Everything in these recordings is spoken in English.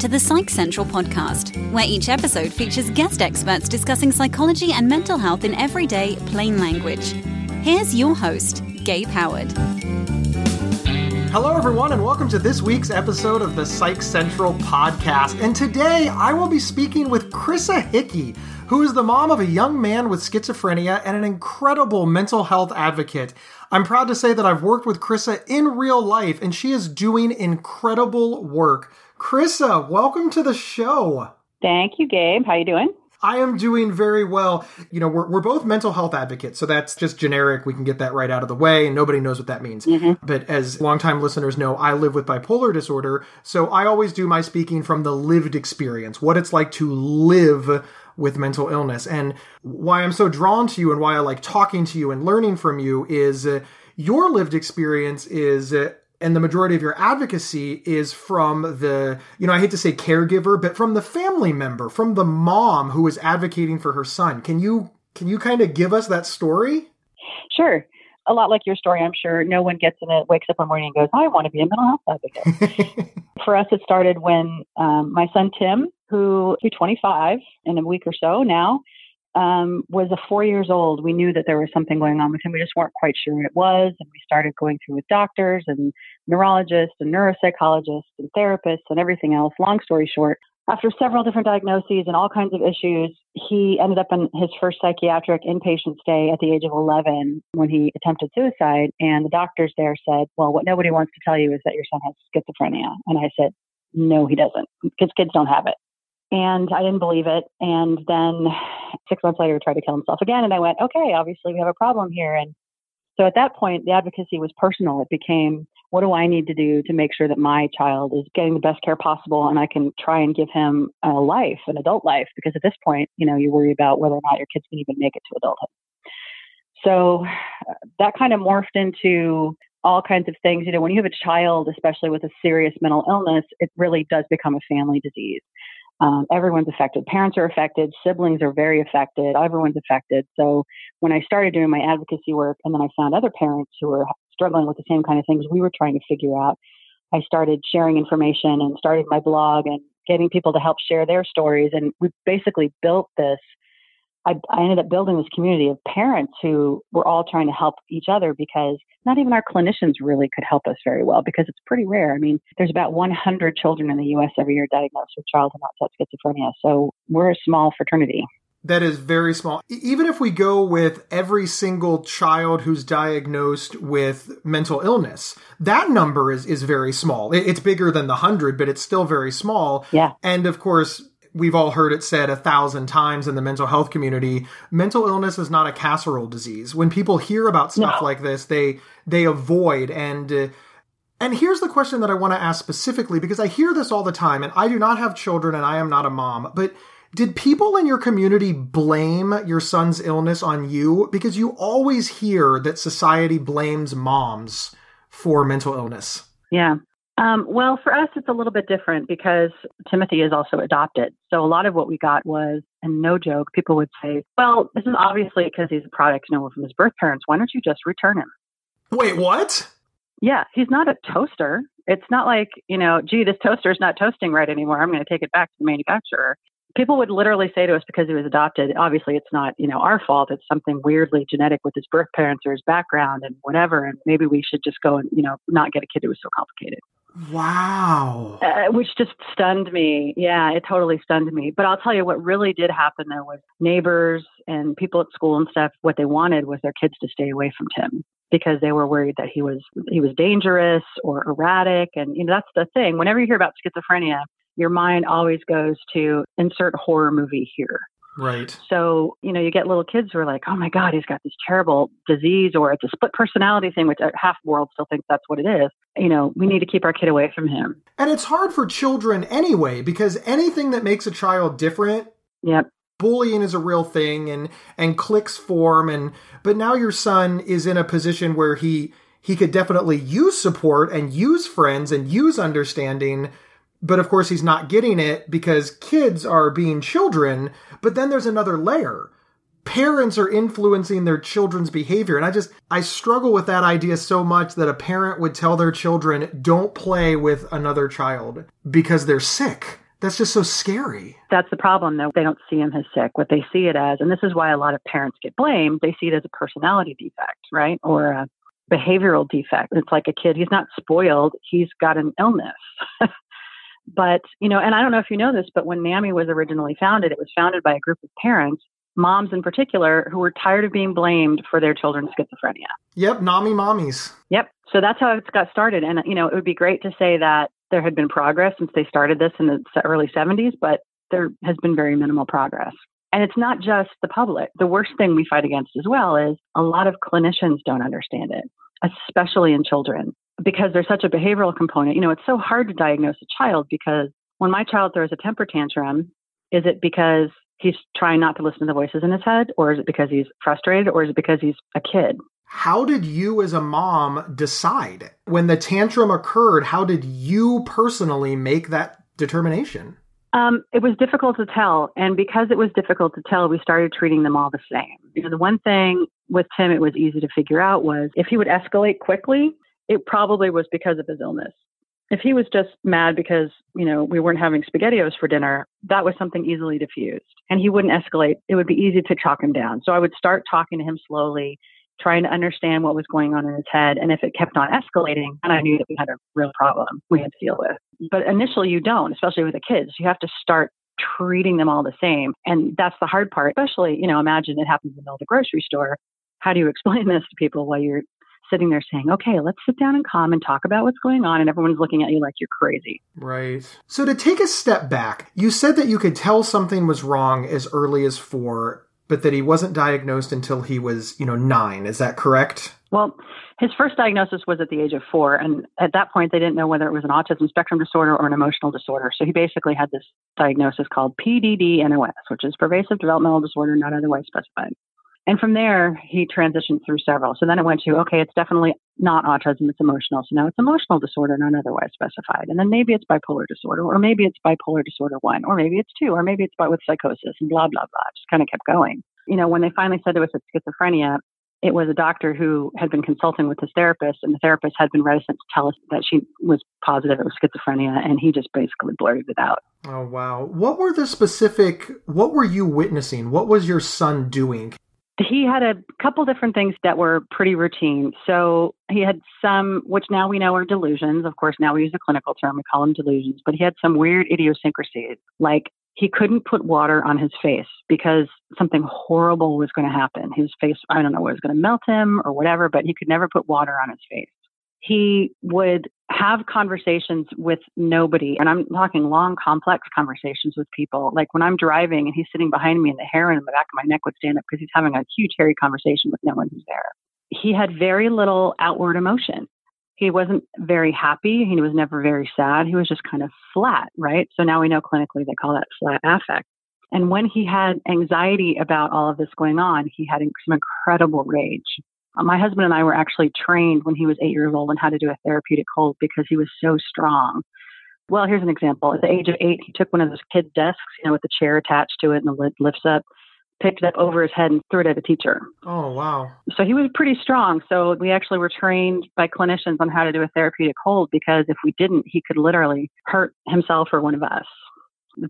To the Psych Central podcast, where each episode features guest experts discussing psychology and mental health in everyday, plain language. Here's your host, Gabe Howard. Hello, everyone, and welcome to this week's episode of the Psych Central podcast. And today I will be speaking with Chrisa Hickey, who is the mom of a young man with schizophrenia and an incredible mental health advocate. I'm proud to say that I've worked with Chrisa in real life, and she is doing incredible work. Chrisa, welcome to the show. Thank you, Gabe. How you doing? I am doing very well. You know, we're, we're both mental health advocates, so that's just generic. We can get that right out of the way, and nobody knows what that means. Mm-hmm. But as longtime listeners know, I live with bipolar disorder, so I always do my speaking from the lived experience, what it's like to live with mental illness. And why I'm so drawn to you and why I like talking to you and learning from you is uh, your lived experience is. Uh, and the majority of your advocacy is from the, you know, I hate to say caregiver, but from the family member, from the mom who is advocating for her son. Can you can you kind of give us that story? Sure. A lot like your story, I'm sure no one gets in it, wakes up one morning and goes, I want to be a mental health advocate. for us, it started when um, my son Tim who is 25 in a week or so now, um, was a four years old. We knew that there was something going on with him. We just weren't quite sure what it was. And we started going through with doctors and neurologists and neuropsychologists and therapists and everything else. Long story short, after several different diagnoses and all kinds of issues, he ended up in his first psychiatric inpatient stay at the age of 11 when he attempted suicide. And the doctors there said, Well, what nobody wants to tell you is that your son has schizophrenia. And I said, No, he doesn't, because kids don't have it. And I didn't believe it. And then six months later, he tried to kill himself again. And I went, okay, obviously we have a problem here. And so at that point, the advocacy was personal. It became, what do I need to do to make sure that my child is getting the best care possible and I can try and give him a life, an adult life? Because at this point, you know, you worry about whether or not your kids can even make it to adulthood. So uh, that kind of morphed into all kinds of things. You know, when you have a child, especially with a serious mental illness, it really does become a family disease. Um, everyone's affected. Parents are affected. Siblings are very affected. Everyone's affected. So when I started doing my advocacy work, and then I found other parents who were struggling with the same kind of things we were trying to figure out, I started sharing information and started my blog and getting people to help share their stories. And we basically built this I, I ended up building this community of parents who were all trying to help each other because not even our clinicians really could help us very well because it's pretty rare. I mean, there's about 100 children in the U.S. every year diagnosed with childhood onset schizophrenia. So we're a small fraternity. That is very small. Even if we go with every single child who's diagnosed with mental illness, that number is, is very small. It's bigger than the 100, but it's still very small. Yeah. And of course, we've all heard it said a thousand times in the mental health community mental illness is not a casserole disease. When people hear about stuff no. like this they they avoid. And uh, and here's the question that i want to ask specifically because i hear this all the time and i do not have children and i am not a mom but did people in your community blame your son's illness on you? Because you always hear that society blames moms for mental illness. Yeah um, well, for us, it's a little bit different because Timothy is also adopted. So a lot of what we got was, and no joke, people would say, well, this is obviously because he's a product, you know, from his birth parents. Why don't you just return him? Wait, what? Yeah, he's not a toaster. It's not like, you know, gee, this toaster is not toasting right anymore. I'm going to take it back to the manufacturer. People would literally say to us because he was adopted, obviously it's not, you know, our fault. It's something weirdly genetic with his birth parents or his background and whatever. And maybe we should just go and, you know, not get a kid who was so complicated. Wow. Uh, which just stunned me. Yeah, it totally stunned me. But I'll tell you what really did happen there was neighbors and people at school and stuff, what they wanted was their kids to stay away from Tim because they were worried that he was he was dangerous or erratic and you know that's the thing. Whenever you hear about schizophrenia, your mind always goes to insert horror movie here. Right. So, you know, you get little kids who are like, oh my God, he's got this terrible disease, or it's a split personality thing, which half the world still thinks that's what it is. You know, we need to keep our kid away from him. And it's hard for children anyway, because anything that makes a child different. Yep. Bullying is a real thing and and cliques form and but now your son is in a position where he he could definitely use support and use friends and use understanding but of course, he's not getting it because kids are being children. But then there's another layer. Parents are influencing their children's behavior. And I just, I struggle with that idea so much that a parent would tell their children, don't play with another child because they're sick. That's just so scary. That's the problem, though. They don't see him as sick. What they see it as, and this is why a lot of parents get blamed, they see it as a personality defect, right? Or a behavioral defect. It's like a kid, he's not spoiled, he's got an illness. but, you know, and I don't know if you know this, but when NAMI was originally founded, it was founded by a group of parents moms in particular who were tired of being blamed for their children's schizophrenia. Yep, NAMI mommies. Yep. So that's how it got started. And, you know, it would be great to say that there had been progress since they started this in the early 70s, but there has been very minimal progress. And it's not just the public. The worst thing we fight against as well is a lot of clinicians don't understand it, especially in children, because there's such a behavioral component. You know, it's so hard to diagnose a child because when my child throws a temper tantrum, is it because he's trying not to listen to the voices in his head, or is it because he's frustrated, or is it because he's a kid? How did you, as a mom, decide when the tantrum occurred? How did you personally make that determination? Um, it was difficult to tell, and because it was difficult to tell, we started treating them all the same. You know, the one thing with Tim, it was easy to figure out was if he would escalate quickly, it probably was because of his illness if he was just mad because you know we weren't having spaghettios for dinner that was something easily diffused and he wouldn't escalate. It would be easy to chalk him down. So i would start talking to him slowly trying to understand what was going on in his head and if it kept on escalating and i knew that we had a real problem we had to deal with. But initially you don't especially with the kids. You have to start treating them all the same and that's the hard part especially you know imagine it happens in the middle of the grocery store. How do you explain this to people while you're sitting there saying, okay, let's sit down and calm and talk about what's going on. And everyone's looking at you like you're crazy. Right. So, to take a step back, you said that you could tell something was wrong as early as four, but that he wasn't diagnosed until he was, you know, nine. Is that correct? Well, his first diagnosis was at the age of four. And at that point, they didn't know whether it was an autism spectrum disorder or an emotional disorder. So he basically had this diagnosis called PDD-NOS, which is pervasive developmental disorder not otherwise specified. And from there, he transitioned through several. So then it went to, okay, it's definitely not autism, it's emotional. So now it's emotional disorder, not otherwise specified. And then maybe it's bipolar disorder, or maybe it's bipolar disorder one, or maybe it's two, or maybe it's with psychosis, and blah, blah, blah. Just kind of kept going. You know, when they finally said it was schizophrenia, it was a doctor who had been consulting with his therapist, and the therapist had been reticent to tell us that she was positive it was schizophrenia, and he just basically blurted it out. Oh, wow. What were the specific, what were you witnessing? What was your son doing? He had a couple different things that were pretty routine. So he had some, which now we know are delusions. Of course, now we use a clinical term, we call them delusions, but he had some weird idiosyncrasies. Like he couldn't put water on his face because something horrible was going to happen. His face, I don't know, was going to melt him or whatever, but he could never put water on his face he would have conversations with nobody. And I'm talking long, complex conversations with people. Like when I'm driving and he's sitting behind me and the hair in the back of my neck would stand up because he's having a huge, hairy conversation with no one who's there. He had very little outward emotion. He wasn't very happy. He was never very sad. He was just kind of flat, right? So now we know clinically they call that flat affect. And when he had anxiety about all of this going on, he had some incredible rage. Uh, my husband and I were actually trained when he was eight years old on how to do a therapeutic hold because he was so strong. Well, here's an example. At the age of eight, he took one of those kid desks, you know, with the chair attached to it and the lid lifts up, picked it up over his head and threw it at a teacher. Oh, wow. So he was pretty strong. So we actually were trained by clinicians on how to do a therapeutic hold because if we didn't, he could literally hurt himself or one of us.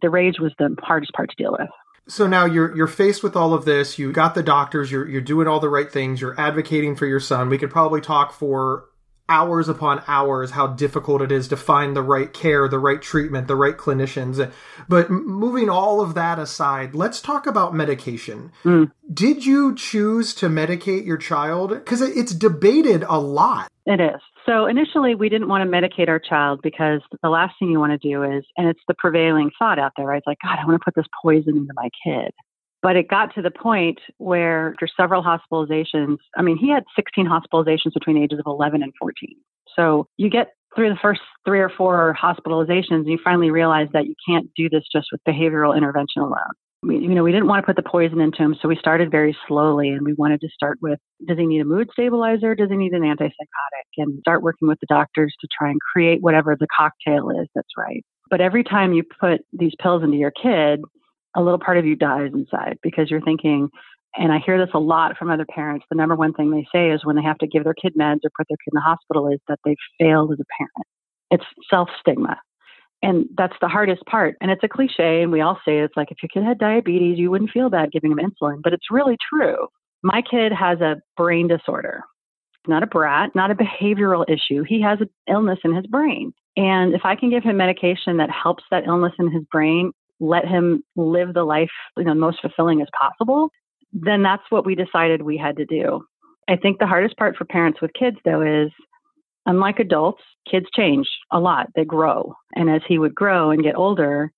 The rage was the hardest part to deal with. So now you're you're faced with all of this. You got the doctors. You're you're doing all the right things. You're advocating for your son. We could probably talk for hours upon hours how difficult it is to find the right care, the right treatment, the right clinicians. But moving all of that aside, let's talk about medication. Mm. Did you choose to medicate your child? Because it's debated a lot. It is. So initially, we didn't want to medicate our child because the last thing you want to do is, and it's the prevailing thought out there, right? It's like, God, I want to put this poison into my kid. But it got to the point where, after several hospitalizations, I mean, he had 16 hospitalizations between the ages of 11 and 14. So you get through the first three or four hospitalizations, and you finally realize that you can't do this just with behavioral intervention alone we, you know, we didn't want to put the poison into him, so we started very slowly, and we wanted to start with: Does he need a mood stabilizer? Does he need an antipsychotic? And start working with the doctors to try and create whatever the cocktail is that's right. But every time you put these pills into your kid, a little part of you dies inside because you're thinking, and I hear this a lot from other parents. The number one thing they say is when they have to give their kid meds or put their kid in the hospital is that they've failed as a parent. It's self stigma. And that's the hardest part. And it's a cliche, and we all say it's like if your kid had diabetes, you wouldn't feel bad giving him insulin, but it's really true. My kid has a brain disorder, not a brat, not a behavioral issue. He has an illness in his brain. And if I can give him medication that helps that illness in his brain, let him live the life you know most fulfilling as possible, then that's what we decided we had to do. I think the hardest part for parents with kids though is unlike adults, kids change a lot. They grow. And as he would grow and get older,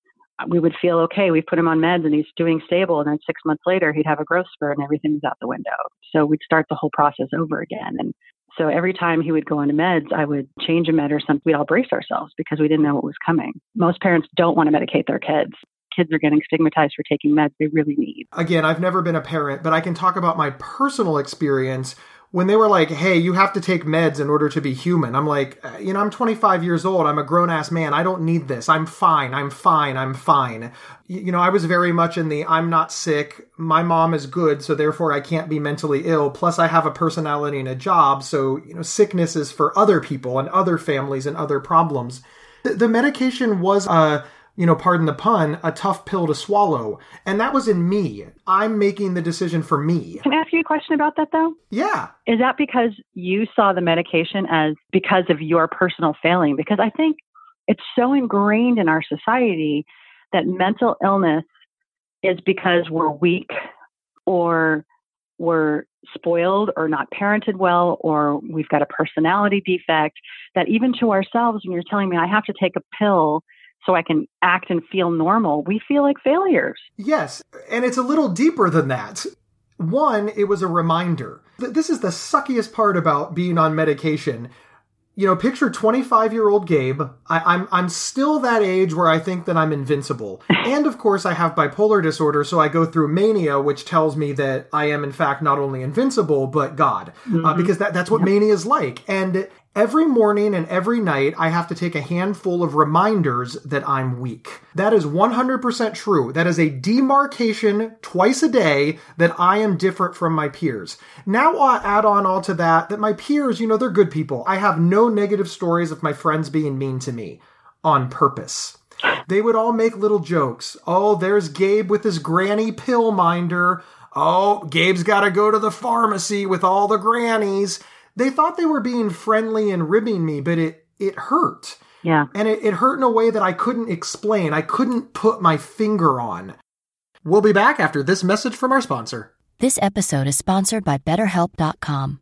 we would feel okay. We put him on meds and he's doing stable. And then six months later, he'd have a growth spurt and everything was out the window. So we'd start the whole process over again. And so every time he would go on meds, I would change a med or something. We'd all brace ourselves because we didn't know what was coming. Most parents don't want to medicate their kids. Kids are getting stigmatized for taking meds they really need. Again, I've never been a parent, but I can talk about my personal experience when they were like, hey, you have to take meds in order to be human, I'm like, uh, you know, I'm 25 years old. I'm a grown ass man. I don't need this. I'm fine. I'm fine. I'm fine. You know, I was very much in the I'm not sick. My mom is good. So therefore I can't be mentally ill. Plus I have a personality and a job. So, you know, sickness is for other people and other families and other problems. The, the medication was, uh, you know, pardon the pun, a tough pill to swallow. And that was in me. I'm making the decision for me. Can I ask you a question about that though? Yeah. Is that because you saw the medication as because of your personal failing? Because I think it's so ingrained in our society that mental illness is because we're weak or we're spoiled or not parented well or we've got a personality defect that even to ourselves when you're telling me I have to take a pill so I can act and feel normal, we feel like failures. Yes, and it's a little deeper than that. One, it was a reminder. This is the suckiest part about being on medication. You know, picture 25 year old Gabe. I, I'm I'm still that age where I think that I'm invincible, and of course I have bipolar disorder, so I go through mania, which tells me that I am in fact not only invincible but God, uh, mm-hmm. uh, because that that's what mania is like. And Every morning and every night, I have to take a handful of reminders that I'm weak. That is 100% true. That is a demarcation twice a day that I am different from my peers. Now I'll add on all to that that my peers, you know, they're good people. I have no negative stories of my friends being mean to me on purpose. They would all make little jokes. Oh, there's Gabe with his granny pill minder. Oh, Gabe's got to go to the pharmacy with all the grannies they thought they were being friendly and ribbing me, but it it hurt. Yeah. And it, it hurt in a way that I couldn't explain. I couldn't put my finger on. We'll be back after this message from our sponsor. This episode is sponsored by BetterHelp.com.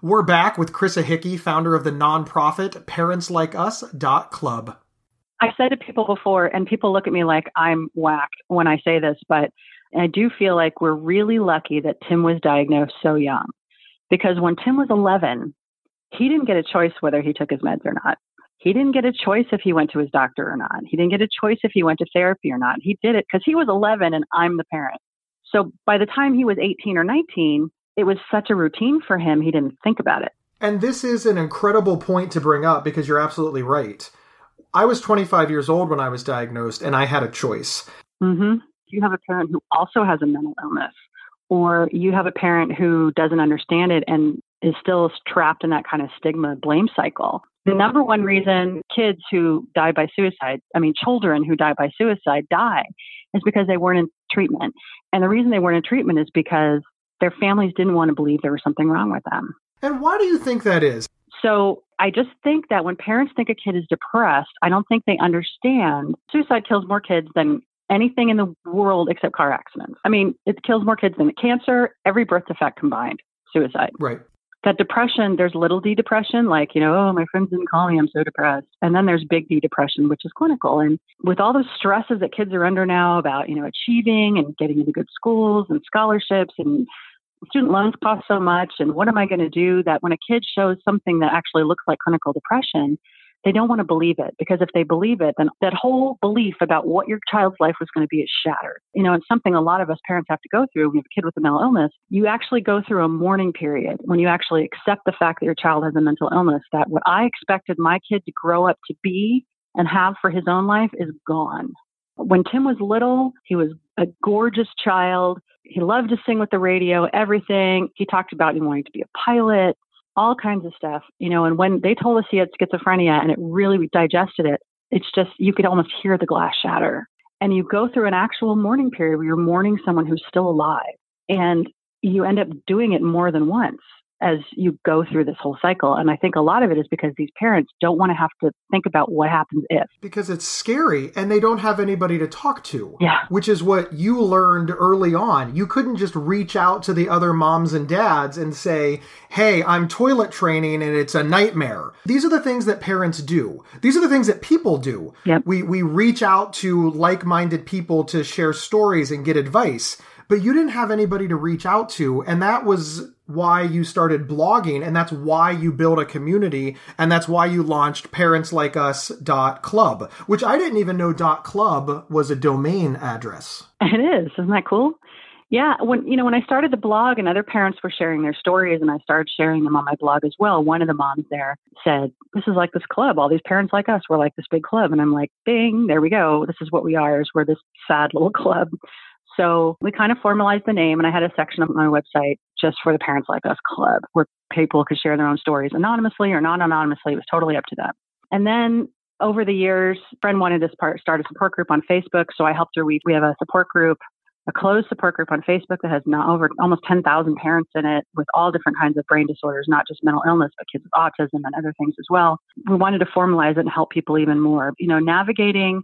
We're back with Chrisa Hickey, founder of the nonprofit ParentsLikeUs.club. I've said to people before, and people look at me like I'm whacked when I say this, but I do feel like we're really lucky that Tim was diagnosed so young. Because when Tim was 11, he didn't get a choice whether he took his meds or not. He didn't get a choice if he went to his doctor or not. He didn't get a choice if he went to therapy or not. He did it because he was 11 and I'm the parent. So by the time he was 18 or 19, it was such a routine for him, he didn't think about it. And this is an incredible point to bring up because you're absolutely right. I was 25 years old when I was diagnosed, and I had a choice. Mm-hmm. You have a parent who also has a mental illness, or you have a parent who doesn't understand it and is still trapped in that kind of stigma blame cycle. The number one reason kids who die by suicide, I mean, children who die by suicide die, is because they weren't in treatment. And the reason they weren't in treatment is because their families didn't want to believe there was something wrong with them. And why do you think that is? So I just think that when parents think a kid is depressed, I don't think they understand suicide kills more kids than anything in the world except car accidents. I mean, it kills more kids than cancer, every birth defect combined, suicide. Right. That depression, there's little d depression, like, you know, oh, my friends didn't call me, I'm so depressed. And then there's big D depression, which is clinical. And with all the stresses that kids are under now about, you know, achieving and getting into good schools and scholarships and student loans cost so much and what am I going to do that when a kid shows something that actually looks like clinical depression, they don't want to believe it because if they believe it, then that whole belief about what your child's life was going to be is shattered. You know, it's something a lot of us parents have to go through you have a kid with a mental illness. You actually go through a mourning period when you actually accept the fact that your child has a mental illness, that what I expected my kid to grow up to be and have for his own life is gone. When Tim was little, he was a gorgeous child. He loved to sing with the radio, everything. He talked about him wanting to be a pilot all kinds of stuff, you know. And when they told us he had schizophrenia and it really digested it, it's just, you could almost hear the glass shatter. And you go through an actual mourning period where you're mourning someone who's still alive. And you end up doing it more than once as you go through this whole cycle. And I think a lot of it is because these parents don't want to have to think about what happens if. Because it's scary and they don't have anybody to talk to. Yeah. Which is what you learned early on. You couldn't just reach out to the other moms and dads and say, hey, I'm toilet training and it's a nightmare. These are the things that parents do. These are the things that people do. Yep. We, we reach out to like minded people to share stories and get advice but you didn't have anybody to reach out to. And that was why you started blogging. And that's why you built a community. And that's why you launched parentslikeus.club, which I didn't even know dot .club was a domain address. It is. Isn't that cool? Yeah, when you know when I started the blog and other parents were sharing their stories and I started sharing them on my blog as well, one of the moms there said, "This is like this club. All these parents like us. We're like this big club." And I'm like, "Bing, there we go. This is what we are. Is we're this sad little club." So we kind of formalized the name, and I had a section of my website just for the Parents Like Us Club where people could share their own stories anonymously or non anonymously. It was totally up to them. And then over the years, friend wanted to start a support group on Facebook, so I helped her. We, we have a support group, a closed support group on Facebook that has now over almost 10,000 parents in it with all different kinds of brain disorders, not just mental illness, but kids with autism and other things as well. We wanted to formalize it and help people even more. You know, navigating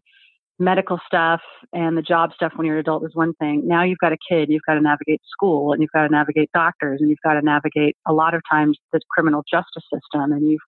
medical stuff and the job stuff when you're an adult is one thing. Now you've got a kid, you've got to navigate school and you've got to navigate doctors and you've got to navigate a lot of times the criminal justice system and you've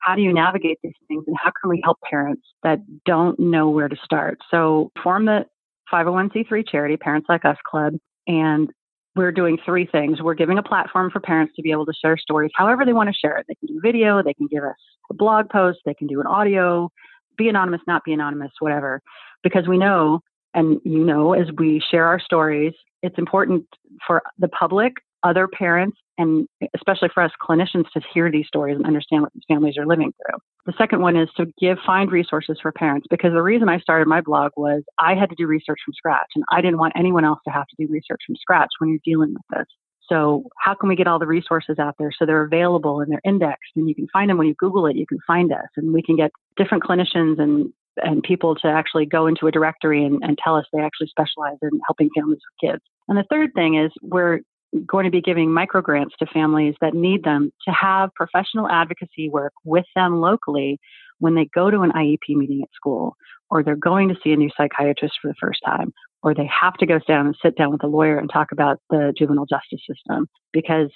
how do you navigate these things and how can we help parents that don't know where to start? So form the 501c3 charity, Parents Like Us Club, and we're doing three things. We're giving a platform for parents to be able to share stories however they want to share it. They can do video, they can give us a blog post, they can do an audio, be anonymous, not be anonymous, whatever because we know, and you know, as we share our stories, it's important for the public, other parents, and especially for us clinicians to hear these stories and understand what these families are living through. The second one is to give find resources for parents because the reason I started my blog was I had to do research from scratch and I didn't want anyone else to have to do research from scratch when you're dealing with this. So how can we get all the resources out there so they're available and they're indexed and you can find them when you Google it, you can find us and we can get different clinicians and and people to actually go into a directory and, and tell us they actually specialize in helping families with kids. And the third thing is we're going to be giving micro grants to families that need them to have professional advocacy work with them locally when they go to an IEP meeting at school, or they're going to see a new psychiatrist for the first time, or they have to go down and sit down with a lawyer and talk about the juvenile justice system because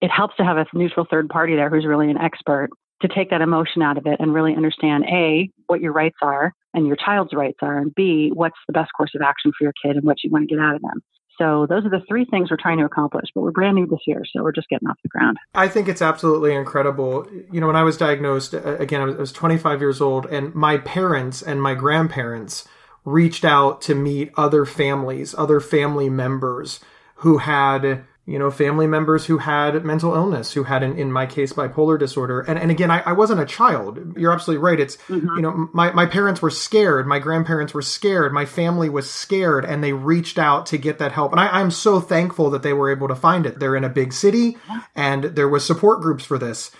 it helps to have a neutral third party there who's really an expert to take that emotion out of it and really understand A, what your rights are and your child's rights are, and B, what's the best course of action for your kid and what you want to get out of them. So those are the three things we're trying to accomplish, but we're brand new this year, so we're just getting off the ground. I think it's absolutely incredible. You know, when I was diagnosed, again, I was 25 years old, and my parents and my grandparents reached out to meet other families, other family members who had you know, family members who had mental illness, who had, an, in my case, bipolar disorder. And, and again, I, I wasn't a child. You're absolutely right. It's, mm-hmm. you know, my, my parents were scared. My grandparents were scared. My family was scared and they reached out to get that help. And I, I'm so thankful that they were able to find it. They're in a big city and there was support groups for this.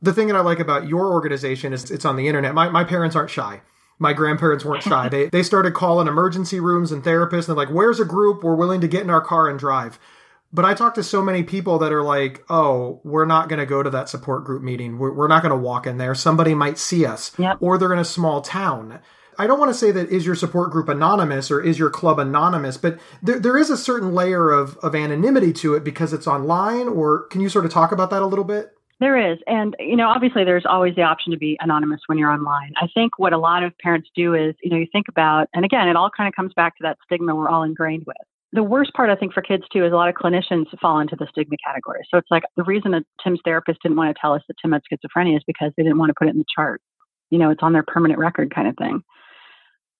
The thing that I like about your organization is it's on the internet. My, my parents aren't shy my grandparents weren't shy. they they started calling emergency rooms and therapists and they're like, "Where's a group? We're willing to get in our car and drive." But I talk to so many people that are like, oh, we're not going to go to that support group meeting. We're, we're not going to walk in there. Somebody might see us. Yep. Or they're in a small town. I don't want to say that is your support group anonymous or is your club anonymous, but there, there is a certain layer of, of anonymity to it because it's online. Or can you sort of talk about that a little bit? There is. And, you know, obviously there's always the option to be anonymous when you're online. I think what a lot of parents do is, you know, you think about, and again, it all kind of comes back to that stigma we're all ingrained with the worst part, I think, for kids too is a lot of clinicians fall into the stigma category. So it's like the reason that Tim's therapist didn't want to tell us that Tim had schizophrenia is because they didn't want to put it in the chart. You know, it's on their permanent record kind of thing.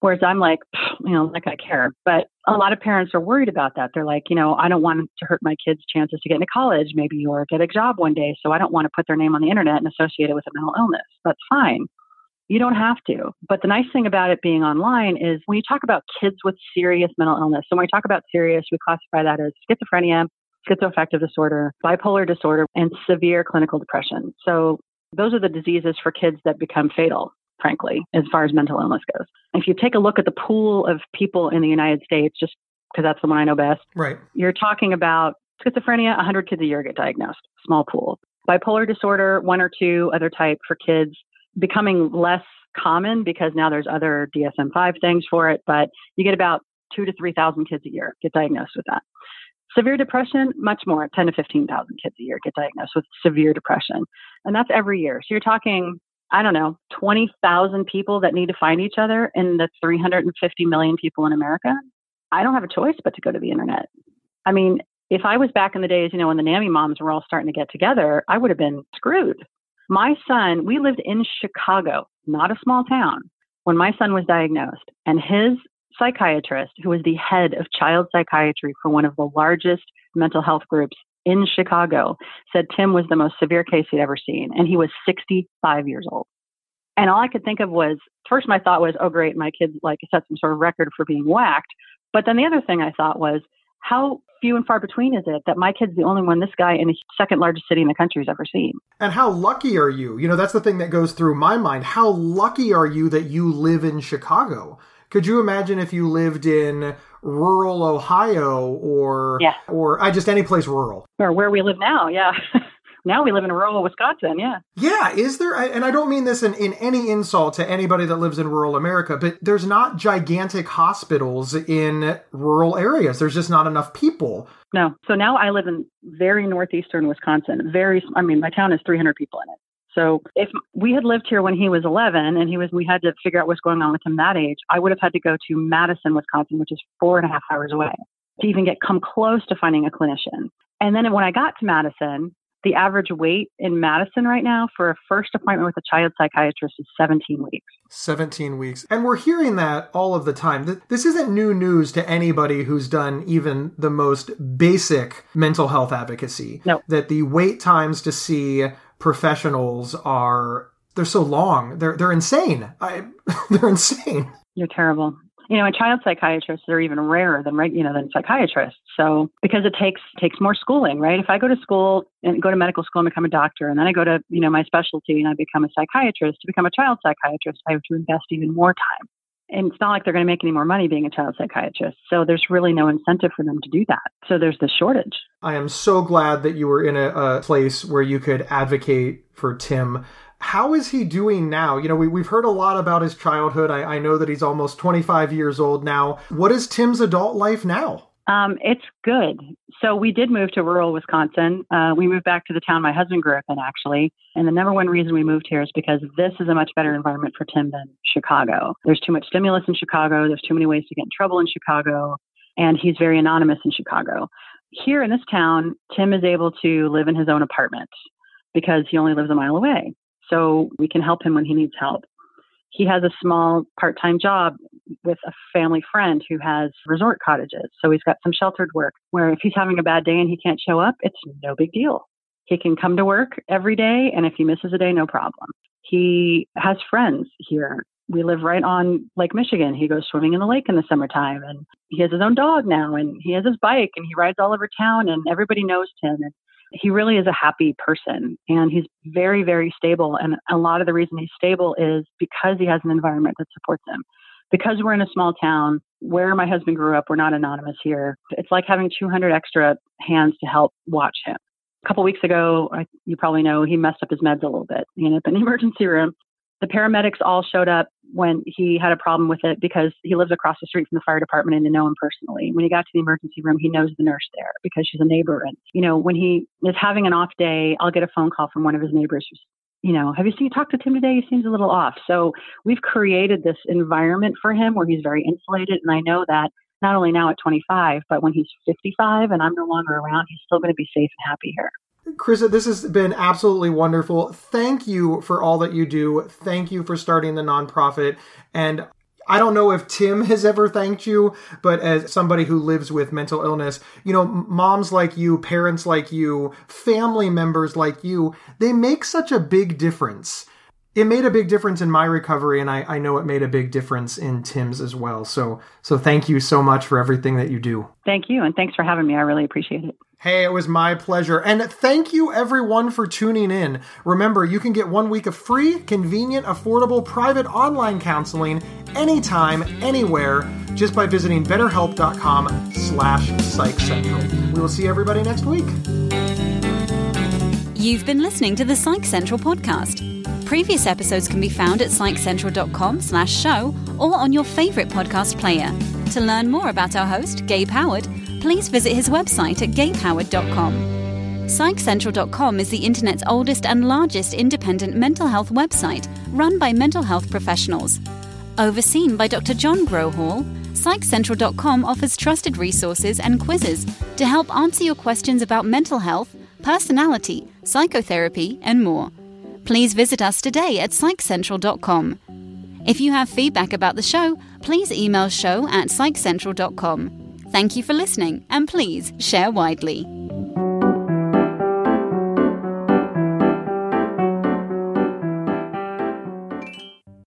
Whereas I'm like, you know, like I care. But a lot of parents are worried about that. They're like, you know, I don't want to hurt my kids' chances to get into college, maybe, or get a job one day. So I don't want to put their name on the internet and associate it with a mental illness. That's fine. You don't have to. But the nice thing about it being online is when you talk about kids with serious mental illness, so when we talk about serious, we classify that as schizophrenia, schizoaffective disorder, bipolar disorder, and severe clinical depression. So those are the diseases for kids that become fatal frankly, as far as mental illness goes. If you take a look at the pool of people in the United States, just because that's the one I know best, right? You're talking about schizophrenia, 100 kids a year get diagnosed, small pool. Bipolar disorder, one or two other type for kids, becoming less common because now there's other DSM-5 things for it, but you get about two to 3,000 kids a year get diagnosed with that. Severe depression, much more, 10 to 15,000 kids a year get diagnosed with severe depression. And that's every year. So you're talking I don't know, 20,000 people that need to find each other in the 350 million people in America, I don't have a choice but to go to the internet. I mean, if I was back in the days, you know, when the NAMI moms were all starting to get together, I would have been screwed. My son, we lived in Chicago, not a small town, when my son was diagnosed. And his psychiatrist, who was the head of child psychiatry for one of the largest mental health groups in Chicago said Tim was the most severe case he'd ever seen, and he was 65 years old. And all I could think of was first, my thought was, oh, great, my kid like set some sort of record for being whacked. But then the other thing I thought was, how few and far between is it that my kid's the only one this guy in the second largest city in the country has ever seen? And how lucky are you? You know, that's the thing that goes through my mind. How lucky are you that you live in Chicago? Could you imagine if you lived in rural Ohio or yeah. or I just any place rural. Or where we live now, yeah. now we live in rural Wisconsin, yeah. Yeah, is there and I don't mean this in, in any insult to anybody that lives in rural America, but there's not gigantic hospitals in rural areas. There's just not enough people. No. So now I live in very northeastern Wisconsin. Very I mean my town has 300 people in it. So if we had lived here when he was 11 and he was, we had to figure out what's going on with him that age, I would have had to go to Madison, Wisconsin, which is four and a half hours away to even get come close to finding a clinician. And then when I got to Madison, the average wait in Madison right now for a first appointment with a child psychiatrist is 17 weeks. 17 weeks. And we're hearing that all of the time. This isn't new news to anybody who's done even the most basic mental health advocacy. No. That the wait times to see professionals are they're so long. They're they're insane. I, they're insane. You're terrible. You know, and child psychiatrists are even rarer than you know than psychiatrists. So because it takes takes more schooling, right? If I go to school and go to medical school and become a doctor, and then I go to you know my specialty and I become a psychiatrist, to become a child psychiatrist, I have to invest even more time and it's not like they're going to make any more money being a child psychiatrist. So there's really no incentive for them to do that. So there's this shortage. I am so glad that you were in a, a place where you could advocate for Tim. How is he doing now? You know, we, we've heard a lot about his childhood. I, I know that he's almost 25 years old now. What is Tim's adult life now? Um, it's good. So we did move to rural Wisconsin. Uh, we moved back to the town my husband grew up in, actually. And the number one reason we moved here is because this is a much better environment for Tim than Chicago. There's too much stimulus in Chicago. There's too many ways to get in trouble in Chicago. And he's very anonymous in Chicago. Here in this town, Tim is able to live in his own apartment because he only lives a mile away. So we can help him when he needs help he has a small part-time job with a family friend who has resort cottages. So he's got some sheltered work where if he's having a bad day and he can't show up, it's no big deal. He can come to work every day, and if he misses a day, no problem. He has friends here. We live right on Lake Michigan. He goes swimming in the lake in the summertime, and he has his own dog now, and he has his bike, and he rides all over town, and everybody knows him. And he really is a happy person and he's very, very stable. And a lot of the reason he's stable is because he has an environment that supports him. Because we're in a small town where my husband grew up, we're not anonymous here. It's like having 200 extra hands to help watch him. A couple weeks ago, I, you probably know he messed up his meds a little bit. He ended up in the emergency room. The paramedics all showed up when he had a problem with it because he lives across the street from the fire department and they know him personally. When he got to the emergency room, he knows the nurse there because she's a neighbor. And, you know, when he is having an off day, I'll get a phone call from one of his neighbors who's, you know, have you seen, talked to Tim today? He seems a little off. So we've created this environment for him where he's very insulated. And I know that not only now at 25, but when he's 55 and I'm no longer around, he's still going to be safe and happy here Krista, this has been absolutely wonderful. Thank you for all that you do. Thank you for starting the nonprofit. And I don't know if Tim has ever thanked you, but as somebody who lives with mental illness, you know, moms like you, parents like you, family members like you, they make such a big difference. It made a big difference in my recovery, and I, I know it made a big difference in Tim's as well. So, so thank you so much for everything that you do. Thank you, and thanks for having me. I really appreciate it. Hey, it was my pleasure. And thank you everyone for tuning in. Remember, you can get one week of free, convenient, affordable private online counseling anytime, anywhere, just by visiting betterhelp.com slash psychcentral. We will see everybody next week. You've been listening to the Psych Central podcast. Previous episodes can be found at psychcentral.com slash show or on your favorite podcast player. To learn more about our host, Gabe Howard, please visit his website at gabehoward.com. PsychCentral.com is the internet's oldest and largest independent mental health website run by mental health professionals. Overseen by Dr. John Grohol, PsychCentral.com offers trusted resources and quizzes to help answer your questions about mental health, personality, psychotherapy, and more. Please visit us today at PsychCentral.com. If you have feedback about the show, please email show at PsychCentral.com. Thank you for listening, and please share widely.